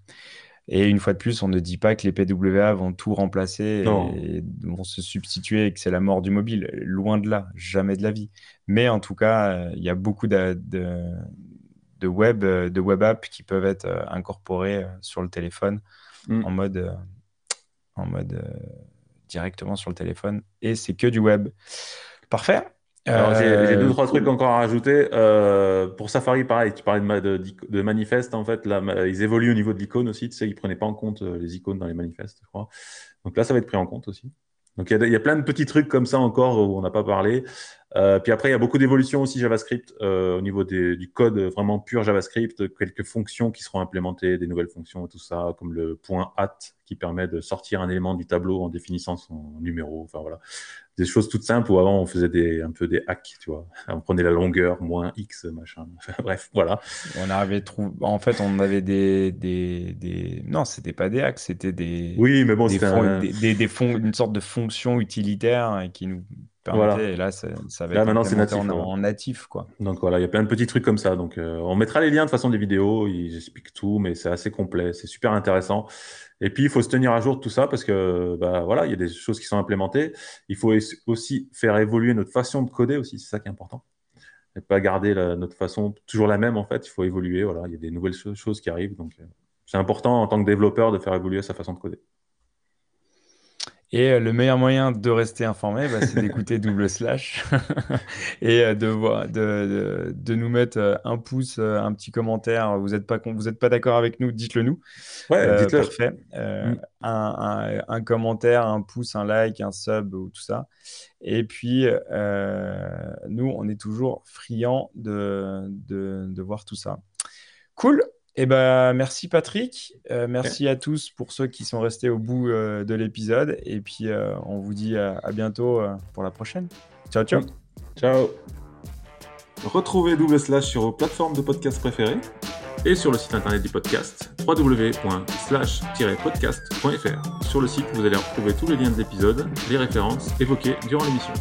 Et une fois de plus, on ne dit pas que les PWA vont tout remplacer et vont se substituer et que c'est la mort du mobile. Loin de là, jamais de la vie. Mais en tout cas, euh, il y a beaucoup de, de, web, de web apps qui peuvent être incorporés sur le téléphone mm. en mode en mode euh, directement sur le téléphone et c'est que du web. Parfait. Alors, j'ai deux, trois trucs encore à rajouter. pour Safari, pareil, tu parlais de, de, manifeste, en fait, là, ils évoluent au niveau de l'icône aussi, tu sais, ils prenaient pas en compte les icônes dans les manifestes, je crois. Donc là, ça va être pris en compte aussi. Donc il y, a plein de petits trucs comme ça encore où on n'a pas parlé. Euh, puis après, il y a beaucoup d'évolutions aussi JavaScript euh, au niveau du code vraiment pur JavaScript, quelques fonctions qui seront implémentées, des nouvelles fonctions et tout ça, comme le point at qui permet de sortir un élément du tableau en définissant son numéro. Enfin voilà, des choses toutes simples où avant on faisait des, un peu des hacks, tu vois. On prenait la longueur, moins X, machin. Bref, voilà. On arrivait trouver... En fait, on avait des. des, des... Non, c'était pas des hacks, c'était des. Oui, mais bon, c'était des, des, une sorte de fonction utilitaire qui nous permettait. Et là, ça, ça va là, maintenant, c'est natif, en, natif, quoi. Donc voilà, il y a plein de petits trucs comme ça. Donc euh, on mettra les liens de façon des vidéos, ils expliquent tout, mais c'est assez complet, c'est super intéressant. Et puis, il faut se tenir à jour de tout ça parce que, bah, voilà, il y a des choses qui sont implémentées. Il faut aussi faire évoluer notre façon de coder aussi, c'est ça qui est important. Et pas garder notre façon toujours la même, en fait. Il faut évoluer, voilà. Il y a des nouvelles choses qui arrivent. Donc, euh, c'est important en tant que développeur de faire évoluer sa façon de coder. Et euh, le meilleur moyen de rester informé, bah, c'est d'écouter Double Slash et euh, de, voir, de, de, nous mettre euh, un pouce, un petit commentaire. Vous n'êtes pas, vous êtes pas d'accord avec nous, dites-le nous. Ouais, dites-le. Parfait. Mm. un, un, commentaire, un pouce, un like, un sub ou tout ça. Et puis, nous, on est toujours friands de, de, de voir tout ça. Cool. Eh ben, merci Patrick, euh, merci à tous pour ceux qui sont restés au bout euh, de l'épisode et puis euh, on vous dit à, bientôt pour la prochaine. Ciao ciao. Ciao. Retrouvez Double Slash sur vos plateformes de podcast préférées et sur le site internet du podcast www.slash-podcast.fr. Sur le site, vous allez retrouver tous les liens de l'épisode, les références évoquées durant l'émission.